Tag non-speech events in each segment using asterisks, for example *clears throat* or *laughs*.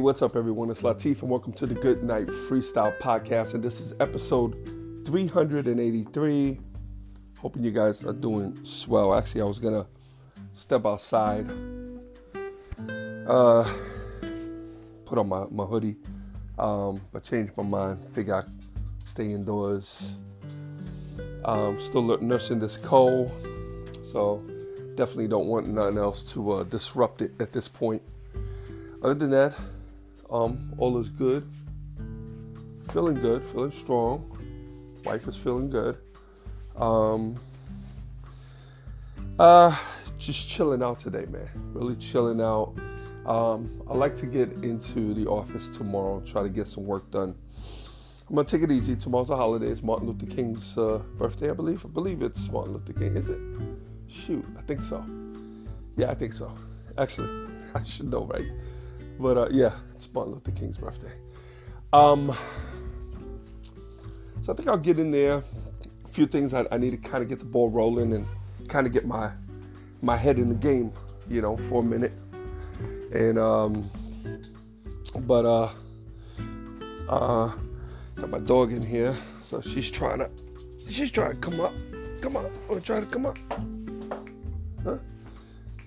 What's up, everyone? It's Latif, and welcome to the Good Night Freestyle Podcast. And this is episode 383. Hoping you guys are doing swell. Actually, I was gonna step outside, uh, put on my, my hoodie, um, but changed my mind. Figure I stay indoors. Um, still nursing this cold, so definitely don't want nothing else to uh, disrupt it at this point. Other than that, um, all is good. Feeling good, feeling strong. Wife is feeling good. Um, uh, just chilling out today, man. Really chilling out. Um, I like to get into the office tomorrow, try to get some work done. I'm gonna take it easy. Tomorrow's a holiday. It's Martin Luther King's uh, birthday, I believe. I believe it's Martin Luther King. Is it? Shoot, I think so. Yeah, I think so. Actually, *laughs* I should know, right? But uh, yeah, it's Martin Luther King's birthday. Um, so I think I'll get in there. A few things I, I need to kind of get the ball rolling and kind of get my my head in the game, you know, for a minute. And um, but uh, uh, got my dog in here, so she's trying to she's trying to come up, come on, or try to come up, huh?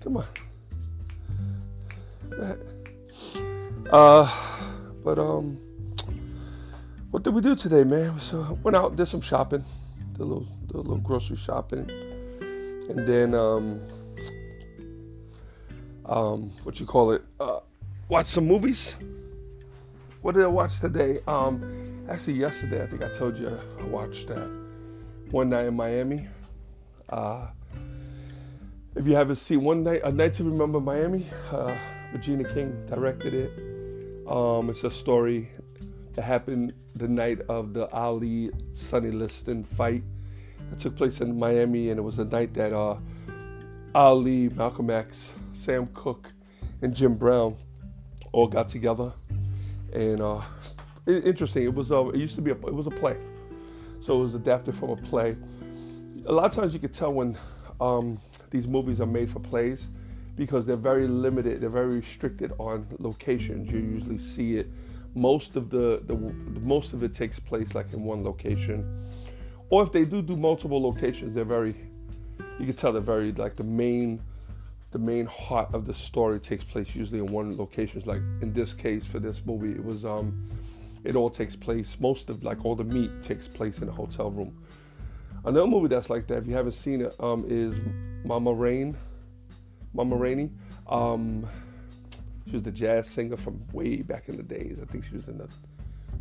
Come on. Uh, but um, what did we do today, man? So went out, did some shopping, did a little, did a little grocery shopping, and then um, um, what you call it? Uh, watch some movies. What did I watch today? Um, actually yesterday, I think I told you I watched uh, One Night in Miami. Uh, if you haven't seen One Night, A Night to Remember Miami, uh, Regina King directed it. Um, it's a story that happened the night of the Ali Sonny Liston fight that took place in Miami, and it was the night that uh, Ali, Malcolm X, Sam Cooke, and Jim Brown all got together. And uh, interesting, it was uh, it used to be a, it was a play, so it was adapted from a play. A lot of times you could tell when um, these movies are made for plays because they're very limited, they're very restricted on locations. You usually see it. Most of the, the most of it takes place like in one location, or if they do do multiple locations, they're very. You can tell they're very like the main, the main heart of the story takes place usually in one location. Like in this case for this movie, it was um, it all takes place. Most of like all the meat takes place in a hotel room. Another movie that's like that, if you haven't seen it, um, is Mama Rain. Mama Rainey. Um, she was the jazz singer from way back in the days. I think she was in the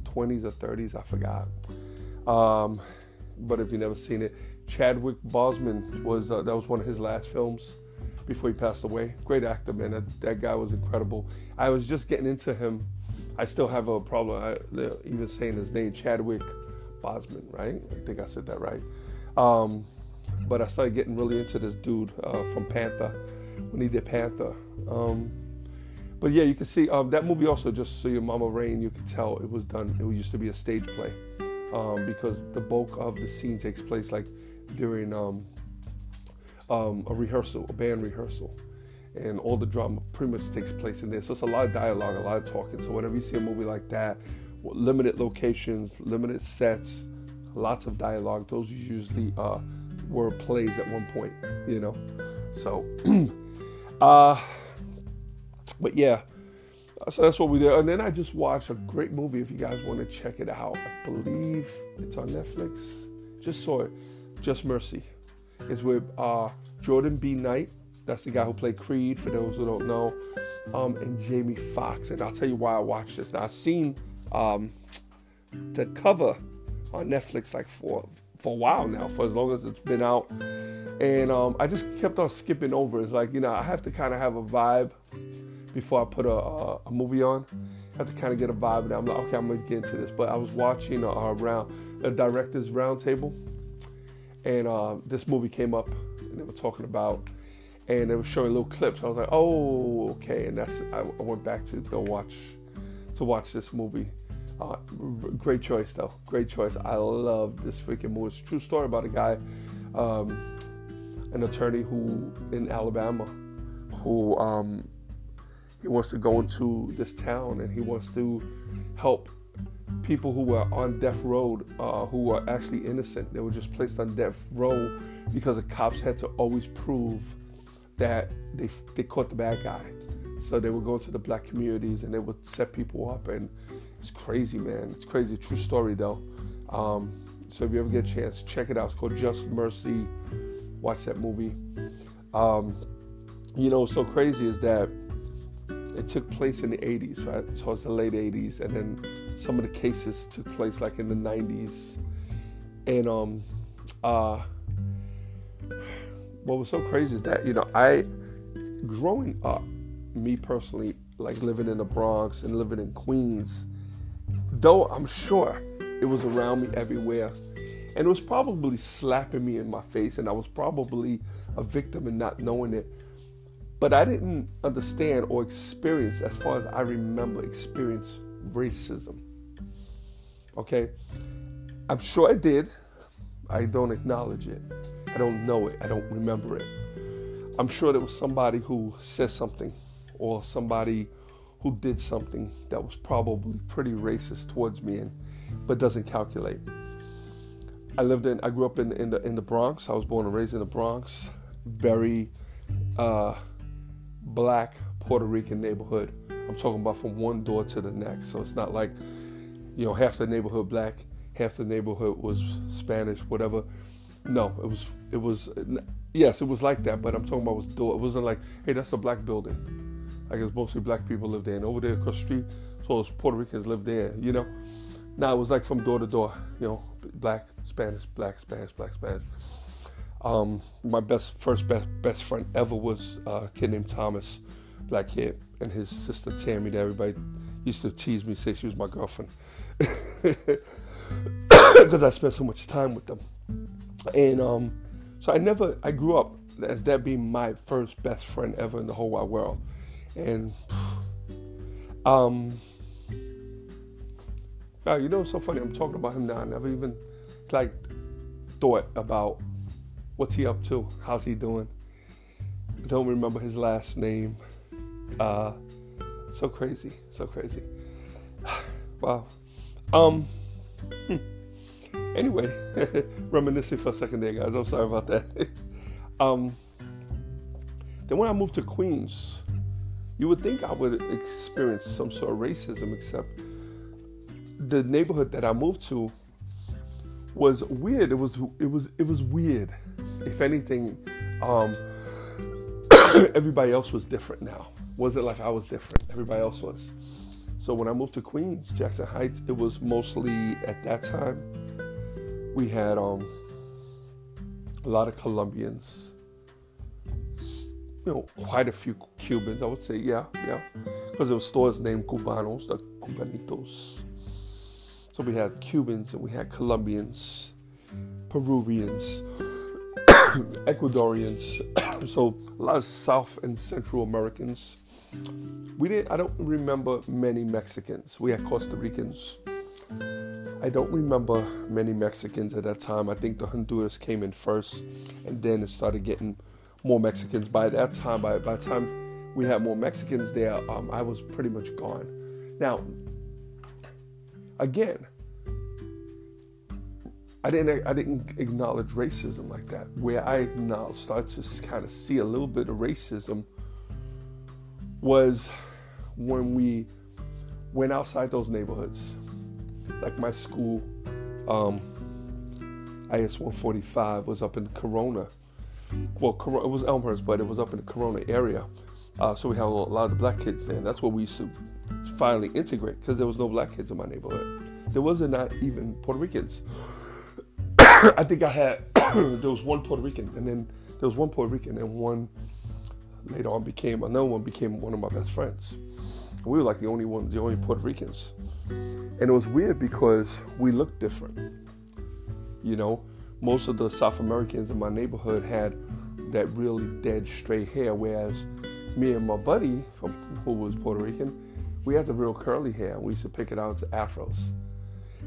20s or 30s. I forgot. Um, but if you've never seen it, Chadwick Boseman was uh, that was one of his last films before he passed away. Great actor, man. That, that guy was incredible. I was just getting into him. I still have a problem I, even saying his name, Chadwick Boseman, right? I think I said that right. Um, but I started getting really into this dude uh, from Panther when he did Panther. Um, but yeah, you can see um, that movie also. Just so your Mama Rain, you can tell it was done. It used to be a stage play um, because the bulk of the scene takes place like during um, um, a rehearsal, a band rehearsal, and all the drama pretty much takes place in there. So it's a lot of dialogue, a lot of talking. So whenever you see a movie like that, limited locations, limited sets, lots of dialogue, those usually uh, were plays at one point. You know, so. *clears throat* Uh, but yeah, so that's what we did. And then I just watched a great movie. If you guys want to check it out, I believe it's on Netflix. Just saw it. Just Mercy. It's with uh, Jordan B. Knight. That's the guy who played Creed. For those who don't know, um, and Jamie Foxx. And I'll tell you why I watched this. Now I've seen um, the cover on Netflix like for for a while now, for as long as it's been out. And um, I just kept on skipping over. It's like you know I have to kind of have a vibe before I put a, a, a movie on. I have to kind of get a vibe, and I'm like, okay, I'm gonna get into this. But I was watching a, a round a directors roundtable, and uh, this movie came up, and they were talking about, and they were showing little clips. I was like, oh, okay, and that's I, I went back to go watch to watch this movie. Uh, great choice though, great choice. I love this freaking movie. It's true story about a guy, um, an attorney who in Alabama, who um, he wants to go into this town and he wants to help people who were on death row, uh, who were actually innocent. They were just placed on death row because the cops had to always prove that they they caught the bad guy. So they would go to the black communities and they would set people up, and it's crazy, man. It's crazy. True story though. Um, so if you ever get a chance, check it out. It's called Just Mercy. Watch that movie. Um, you know, so crazy is that it took place in the 80s, right? So it's the late 80s, and then some of the cases took place like in the 90s. And um, uh, what was so crazy is that you know I, growing up, me personally, like living in the Bronx and living in Queens, though I'm sure it was around me everywhere, and it was probably slapping me in my face, and I was probably a victim and not knowing it but I didn't understand or experience, as far as I remember, experience racism. Okay? I'm sure I did. I don't acknowledge it. I don't know it. I don't remember it. I'm sure there was somebody who said something or somebody who did something that was probably pretty racist towards me and but doesn't calculate. I lived in I grew up in, in the in the Bronx. I was born and raised in the Bronx. Very uh, black Puerto Rican neighborhood. I'm talking about from one door to the next. So it's not like, you know, half the neighborhood black, half the neighborhood was Spanish, whatever. No, it was it was yes, it was like that. But I'm talking about was door. It wasn't like, hey, that's a black building. I guess mostly black people live there, and over there across the street, so those Puerto Ricans live there. You know. Now it was like from door to door. You know, black, Spanish, black, Spanish, black, Spanish. Um, my best first best best friend ever was uh, a kid named Thomas, black kid, and his sister Tammy. That everybody used to tease me, say she was my girlfriend, *coughs* because I spent so much time with them. And um, so I never I grew up as that being my first best friend ever in the whole wide world, and um, now you know it's so funny. I'm talking about him now. I never even like thought about What's he up to? How's he doing? I Don't remember his last name. Uh, so crazy, so crazy. *sighs* wow. Um. Hmm. Anyway, *laughs* reminiscing for a second there, guys. I'm sorry about that. *laughs* um. Then when I moved to Queens, you would think I would experience some sort of racism, except the neighborhood that I moved to was weird. It was it was it was weird if anything, um, *coughs* everybody else was different now. Wasn't like I was different. Everybody else was. So when I moved to Queens, Jackson Heights, it was mostly at that time we had um, a lot of Colombians, you know, quite a few Cubans. I would say, yeah, yeah, because there were stores named Cubanos, the Cubanitos. So we had Cubans and we had Colombians, Peruvians, *coughs* Ecuadorians, *coughs* so a lot of South and Central Americans. We didn't. I don't remember many Mexicans. We had Costa Ricans. I don't remember many Mexicans at that time. I think the Honduras came in first, and then it started getting more Mexicans. By that time, by, by the time we had more Mexicans there, um, I was pretty much gone. Now, again, I didn't I didn't acknowledge racism like that. Where I now start to kind of see a little bit of racism was when we went outside those neighborhoods, like my school. Um, IS 145 was up in Corona. Well, it was Elmhurst, but it was up in the Corona area. Uh, so we had a lot of the black kids there. And that's where we used to finally integrate because there was no black kids in my neighborhood. There wasn't not even Puerto Ricans. *coughs* I think I had *coughs* there was one Puerto Rican, and then there was one Puerto Rican and one later on became another one became one of my best friends. We were like the only ones, the only Puerto Ricans, and it was weird because we looked different. You know, most of the South Americans in my neighborhood had that really dead straight hair, whereas me and my buddy, who was Puerto Rican, we had the real curly hair. We used to pick it out as afros,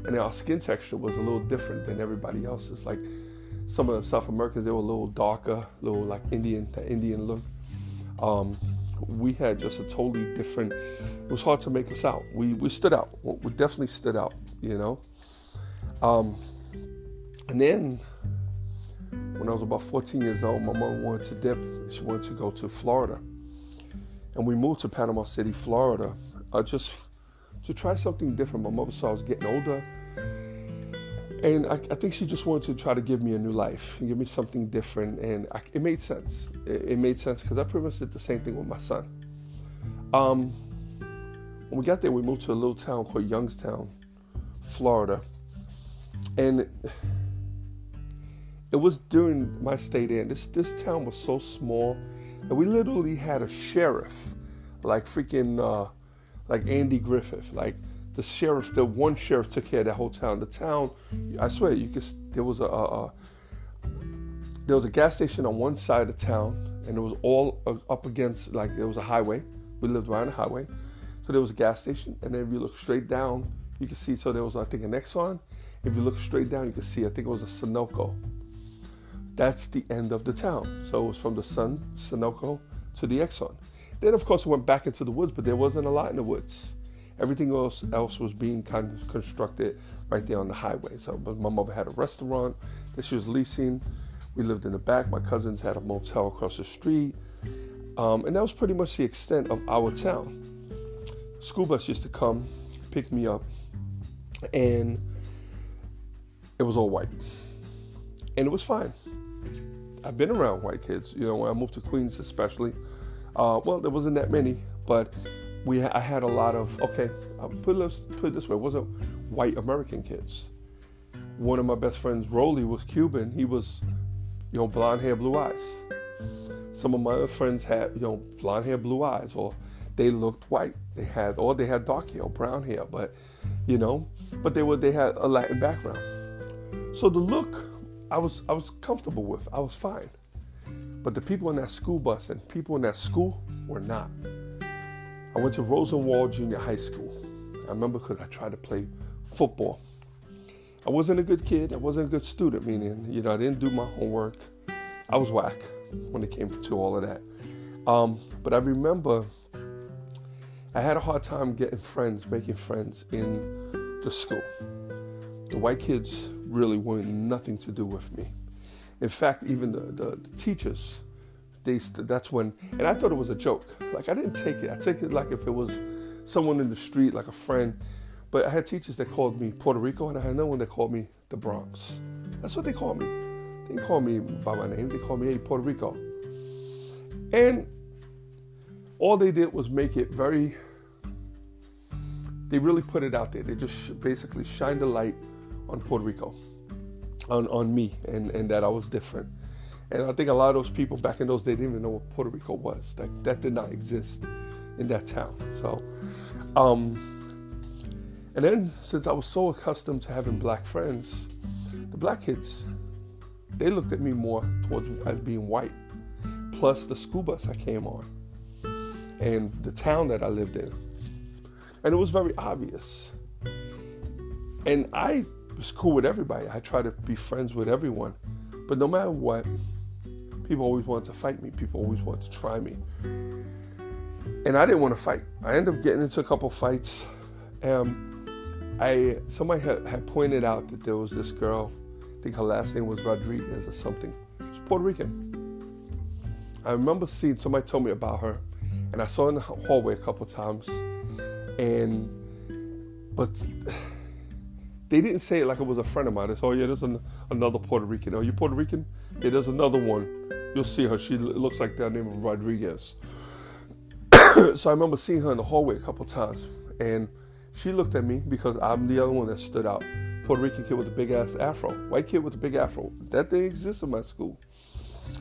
and our skin texture was a little different than everybody else's. Like some of the South Americans, they were a little darker, a little like Indian, the Indian look. Um, we had just a totally different. It was hard to make us out. We we stood out. We definitely stood out. You know. Um, and then when I was about 14 years old, my mom wanted to dip. She wanted to go to Florida, and we moved to Panama City, Florida, uh, just to try something different. My mother saw I was getting older and I, I, think she just wanted to try to give me a new life, And give me something different, and I, it made sense. It, it made sense because I pretty much did the same thing with my son. Um, when we got there, we moved to a little town called Youngstown, Florida, and it, was during my stay there. This this town was so small that we literally had a sheriff, like freaking, uh, like mm-hmm. Andy Griffith, like the sheriff, the one sheriff took care of that whole town. The town, I swear, you could. There was a, a, a there was a gas station on one side of town, and it was all up against like there was a highway. We lived right on the highway, so there was a gas station, and then if you look straight down, you can see. So there was I think an Exxon. If you look straight down, you can see I think it was a Sunoco. That's the end of the town. So it was from the Sun Sunoco to the Exxon. Then of course it went back into the woods, but there wasn't a lot in the woods. Everything else else was being kind of constructed right there on the highway. So my mother had a restaurant that she was leasing. We lived in the back. My cousins had a motel across the street. Um, and that was pretty much the extent of our town. School bus used to come, pick me up, and it was all white. And it was fine. I've been around white kids, you know, when I moved to Queens especially. Uh, well, there wasn't that many, but we I had a lot of okay. I'll put it put it this way: it wasn't white American kids. One of my best friends, Rolly, was Cuban. He was, you know, blonde hair, blue eyes. Some of my other friends had, you know, blonde hair, blue eyes, or they looked white. They had, or they had dark hair, brown hair, but, you know, but they were they had a Latin background. So the look, I was I was comfortable with. I was fine. But the people in that school bus and people in that school were not. I went to Rosenwald Junior High School. I remember because I tried to play football. I wasn't a good kid. I wasn't a good student, meaning, you know, I didn't do my homework. I was whack when it came to all of that. Um, but I remember I had a hard time getting friends, making friends in the school. The white kids really wanted nothing to do with me. In fact, even the, the, the teachers they that's when and I thought it was a joke. Like I didn't take it. I take it like if it was someone in the street, like a friend. But I had teachers that called me Puerto Rico, and I had another one that called me the Bronx. That's what they called me. They didn't call me by my name. They called me hey Puerto Rico. And all they did was make it very. They really put it out there. They just basically shined the light on Puerto Rico, on on me, and and that I was different. And I think a lot of those people back in those days didn't even know what Puerto Rico was. That that did not exist in that town. So, um, and then since I was so accustomed to having black friends, the black kids, they looked at me more towards as being white. Plus the school bus I came on, and the town that I lived in, and it was very obvious. And I was cool with everybody. I tried to be friends with everyone, but no matter what, People always wanted to fight me. People always wanted to try me. And I didn't want to fight. I ended up getting into a couple fights. Um, I somebody had, had pointed out that there was this girl. I think her last name was Rodriguez or something. She's Puerto Rican. I remember seeing somebody told me about her, and I saw her in the hallway a couple times. And but they didn't say it like it was a friend of mine. They said, "Oh yeah, there's an, another Puerto Rican. Oh, you Puerto Rican? Yeah, there's another one." You'll see her. She looks like that name of Rodriguez. *coughs* so I remember seeing her in the hallway a couple times, and she looked at me because I'm the other one that stood out. Puerto Rican kid with a big ass afro, white kid with a big afro. That didn't exist in my school.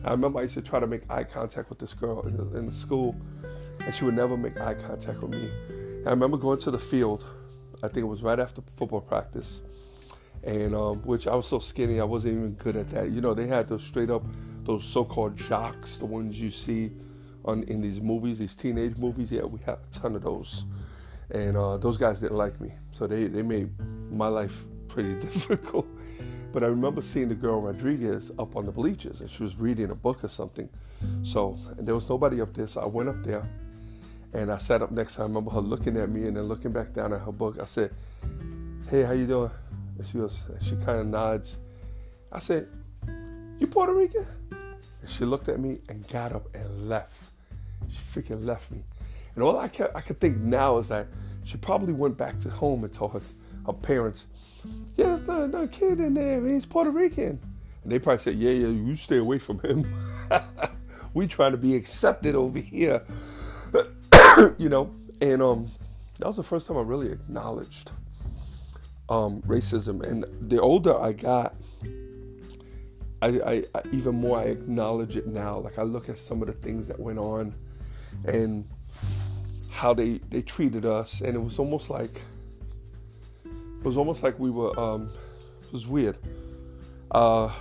I remember I used to try to make eye contact with this girl in the, in the school, and she would never make eye contact with me. And I remember going to the field. I think it was right after football practice, and um, which I was so skinny, I wasn't even good at that. You know, they had those straight up, those so-called jocks, the ones you see on in these movies, these teenage movies. Yeah, we had a ton of those, and uh, those guys didn't like me, so they they made my life pretty *laughs* difficult. But I remember seeing the girl Rodriguez up on the bleachers, and she was reading a book or something. So there was nobody up there, so I went up there, and I sat up next to her. I remember her looking at me and then looking back down at her book. I said, "Hey, how you doing?" And she goes, she kind of nods. I said, "You Puerto Rican?" And she looked at me and got up and left. She freaking left me. And all I can I could think now is that she probably went back to home and told her, her parents, yeah, there's not a kid in there. He's Puerto Rican. And they probably said, yeah, yeah, you stay away from him. *laughs* we trying to be accepted over here. *coughs* you know, and um, that was the first time I really acknowledged um, racism. And the older I got, I, I, I, even more I acknowledge it now. Like I look at some of the things that went on, and how they they treated us, and it was almost like it was almost like we were. Um, it was weird. Uh,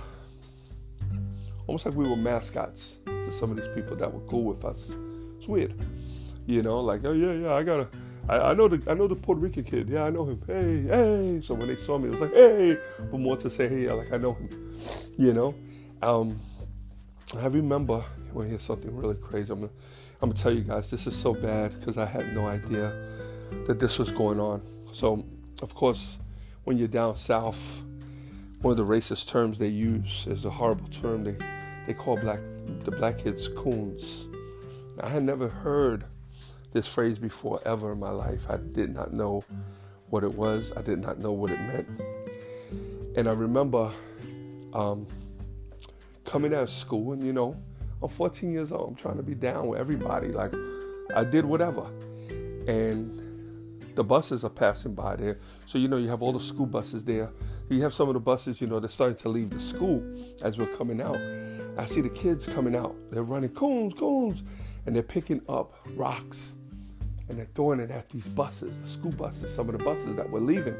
almost like we were mascots to some of these people that were cool with us. It's weird, you know. Like, oh yeah, yeah, I gotta. I, I know the I know the Puerto Rican kid. Yeah, I know him. Hey, hey. So when they saw me, it was like, hey, but more to say, hey, like I know him, you know. Um, I remember when here's something really crazy. I'm gonna I'm gonna tell you guys. This is so bad because I had no idea that this was going on. So of course, when you're down south, one of the racist terms they use is a horrible term. They they call black the black kids coons. I had never heard this phrase before ever in my life. I did not know what it was. I did not know what it meant. And I remember um, coming out of school, and you know, I'm 14 years old. I'm trying to be down with everybody. Like I did whatever, and the buses are passing by there. So, you know, you have all the school buses there. You have some of the buses, you know, they're starting to leave the school as we're coming out. I see the kids coming out. They're running coons, coons, and they're picking up rocks and they're throwing it at these buses, the school buses, some of the buses that were leaving.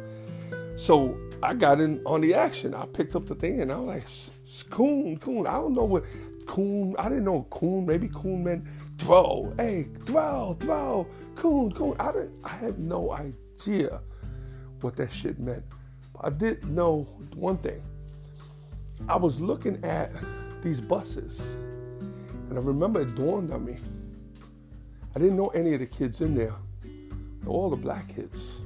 So I got in on the action. I picked up the thing and I was like, coon, coon. I don't know what coon, I didn't know coon, maybe coon meant throw. Hey, throw, throw, coon, coon. I didn't I had no idea what that shit meant. But I did know one thing. I was looking at these buses, and I remember it dawned on me. I didn't know any of the kids in there, all the black kids.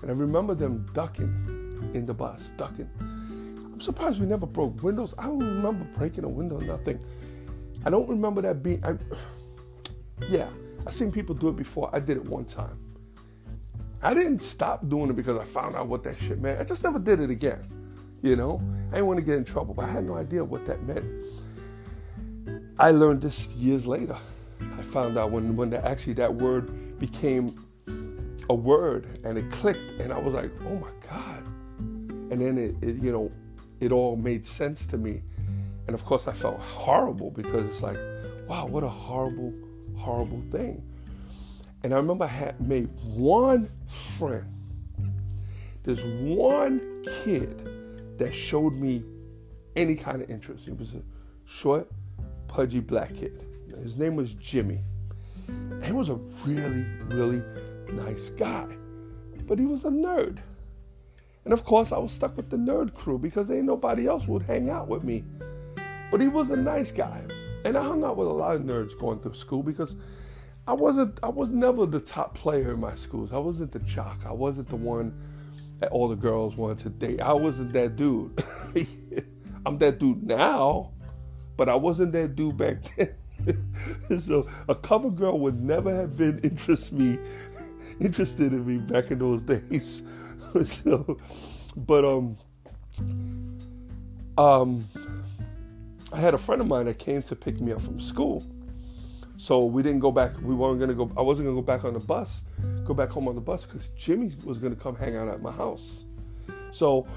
And I remember them ducking in the bus, ducking. I'm surprised we never broke windows. I don't remember breaking a window, nothing. I don't remember that being. I, *sighs* yeah, I've seen people do it before. I did it one time. I didn't stop doing it because I found out what that shit meant. I just never did it again. You know, I didn't want to get in trouble, but I had no idea what that meant. I learned this years later. I found out when when the, actually that word became a word and it clicked, and I was like, oh my god. And then it, it you know, it all made sense to me. And of course, I felt horrible because it's like, wow, what a horrible, horrible thing. And I remember I had made one friend. There's one kid that showed me any kind of interest. He was a short, pudgy black kid. His name was Jimmy. And he was a really, really nice guy. But he was a nerd. And of course, I was stuck with the nerd crew because ain't nobody else would hang out with me. But he was a nice guy. And I hung out with a lot of nerds going through school because I wasn't I was never the top player in my schools. I wasn't the jock. I wasn't the one that all the girls wanted to date. I wasn't that dude. *laughs* I'm that dude now, but I wasn't that dude back *laughs* then. *laughs* so a cover girl would never have been *laughs* interest me interested in me back in those days. *laughs* so, but um um I had a friend of mine that came to pick me up from school so we didn't go back. We weren't gonna go. I wasn't gonna go back on the bus, go back home on the bus because Jimmy was gonna come hang out at my house. So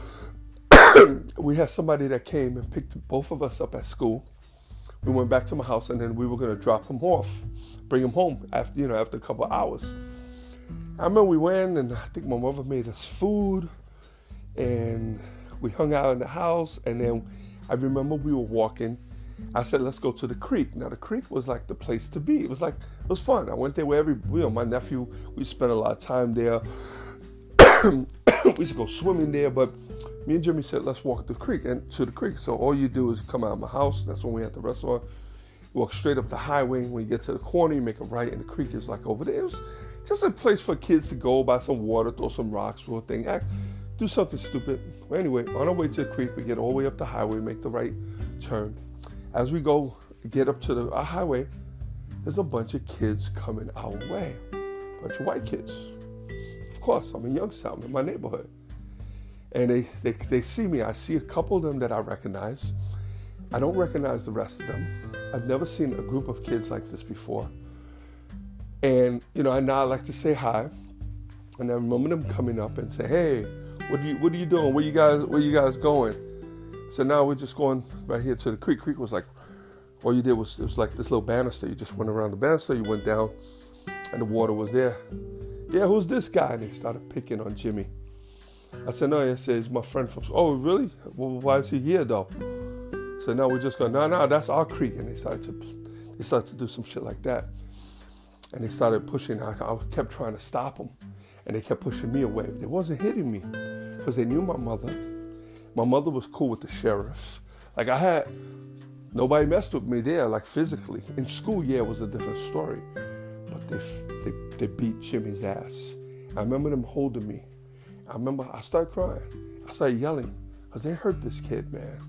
*coughs* we had somebody that came and picked both of us up at school. We went back to my house, and then we were gonna drop him off, bring him home after you know after a couple hours. I remember we went, and I think my mother made us food, and we hung out in the house, and then I remember we were walking. I said, "Let's go to the creek." Now the creek was like the place to be. It was like it was fun. I went there with every you know my nephew. We spent a lot of time there. *coughs* we used to go swimming there, but me and Jimmy said, let's walk the creek and to the creek. So all you do is come out of my house. That's when we at the restaurant. walk straight up the highway. When you get to the corner, you make a right, and the creek is like over there. It was just a place for kids to go buy some water, throw some rocks, a thing, act, do something stupid. Well, anyway, on our way to the creek, we get all the way up the highway, make the right turn. As we go, get up to the highway, there's a bunch of kids coming our way, a bunch of white kids. Of course, I'm in Youngstown, in my neighborhood and they, they, they see me. I see a couple of them that I recognize. I don't recognize the rest of them. I've never seen a group of kids like this before. And, you know, I now I like to say hi. And I remember them coming up and say, hey, what are you, what are you doing? Where you guys, where you guys going? So now we're just going right here to the creek. Creek was like, all you did was, it was like this little banister. You just went around the banister, you went down, and the water was there. Yeah, who's this guy? And they started picking on Jimmy. I said, no, I said, it's my friend from school. Oh, really? Well, why is he here though? So now we're just going, no, no, that's our creek. And they started to they started to do some shit like that. And they started pushing. I, I kept trying to stop them. And they kept pushing me away. They wasn't hitting me because they knew my mother. My mother was cool with the sheriffs. Like I had nobody messed with me there, like physically. In school, yeah, it was a different story. But they they, they beat Jimmy's ass. I remember them holding me I remember I started crying. I started yelling because they hurt this kid, man.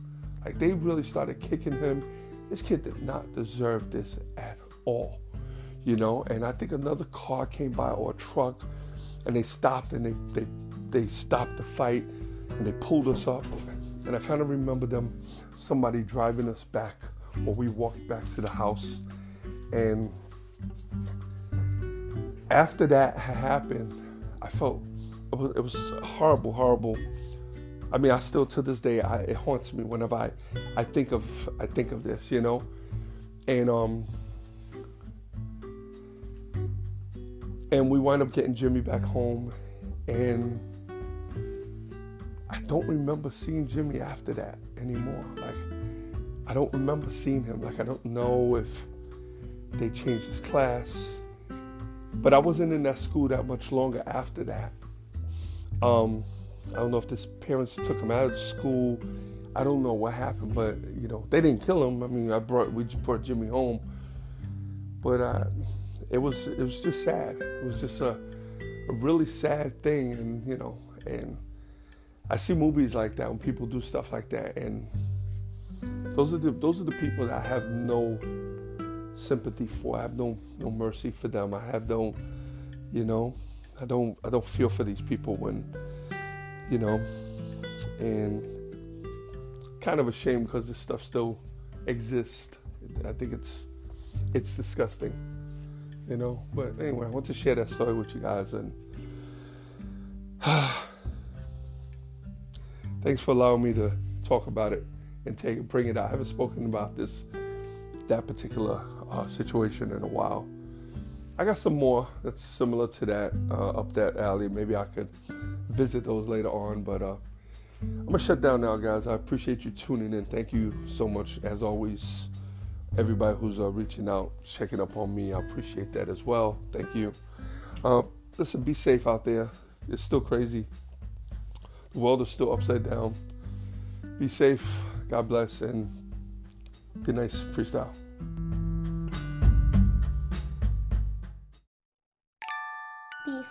Like they really started kicking him. This kid did not deserve this at all, you know. And I think another car came by or a truck, and they stopped and they they they stopped the fight and they pulled us up. And I kind of remember them, somebody driving us back, or we walked back to the house. And after that happened, I felt it was, it was horrible, horrible. I mean, I still to this day, I, it haunts me whenever I, I think of, I think of this, you know, and um, and we wind up getting Jimmy back home, and I don't remember seeing Jimmy after that anymore. Like, I don't remember seeing him. Like, I don't know if they changed his class, but I wasn't in that school that much longer after that. Um, I don't know if his parents took him out of school. I don't know what happened, but you know they didn't kill him. I mean, I brought we just brought Jimmy home, but uh, it was it was just sad. It was just a, a really sad thing, and you know, and I see movies like that when people do stuff like that, and those are the those are the people that I have no sympathy for. I have no no mercy for them. I have no, you know, I don't I don't feel for these people when you know and kind of a shame because this stuff still exists. I think it's it's disgusting, you know. But anyway, I want to share that story with you guys and *sighs* thanks for allowing me to talk about it and take bring it out. I haven't spoken about this that particular uh, situation in a while. I got some more that's similar to that uh, up that alley. Maybe I could visit those later on. But uh, I'm gonna shut down now, guys. I appreciate you tuning in. Thank you so much, as always. Everybody who's uh, reaching out, checking up on me, I appreciate that as well. Thank you. Uh, listen, be safe out there. It's still crazy. The world is still upside down. Be safe. God bless, and good night, freestyle.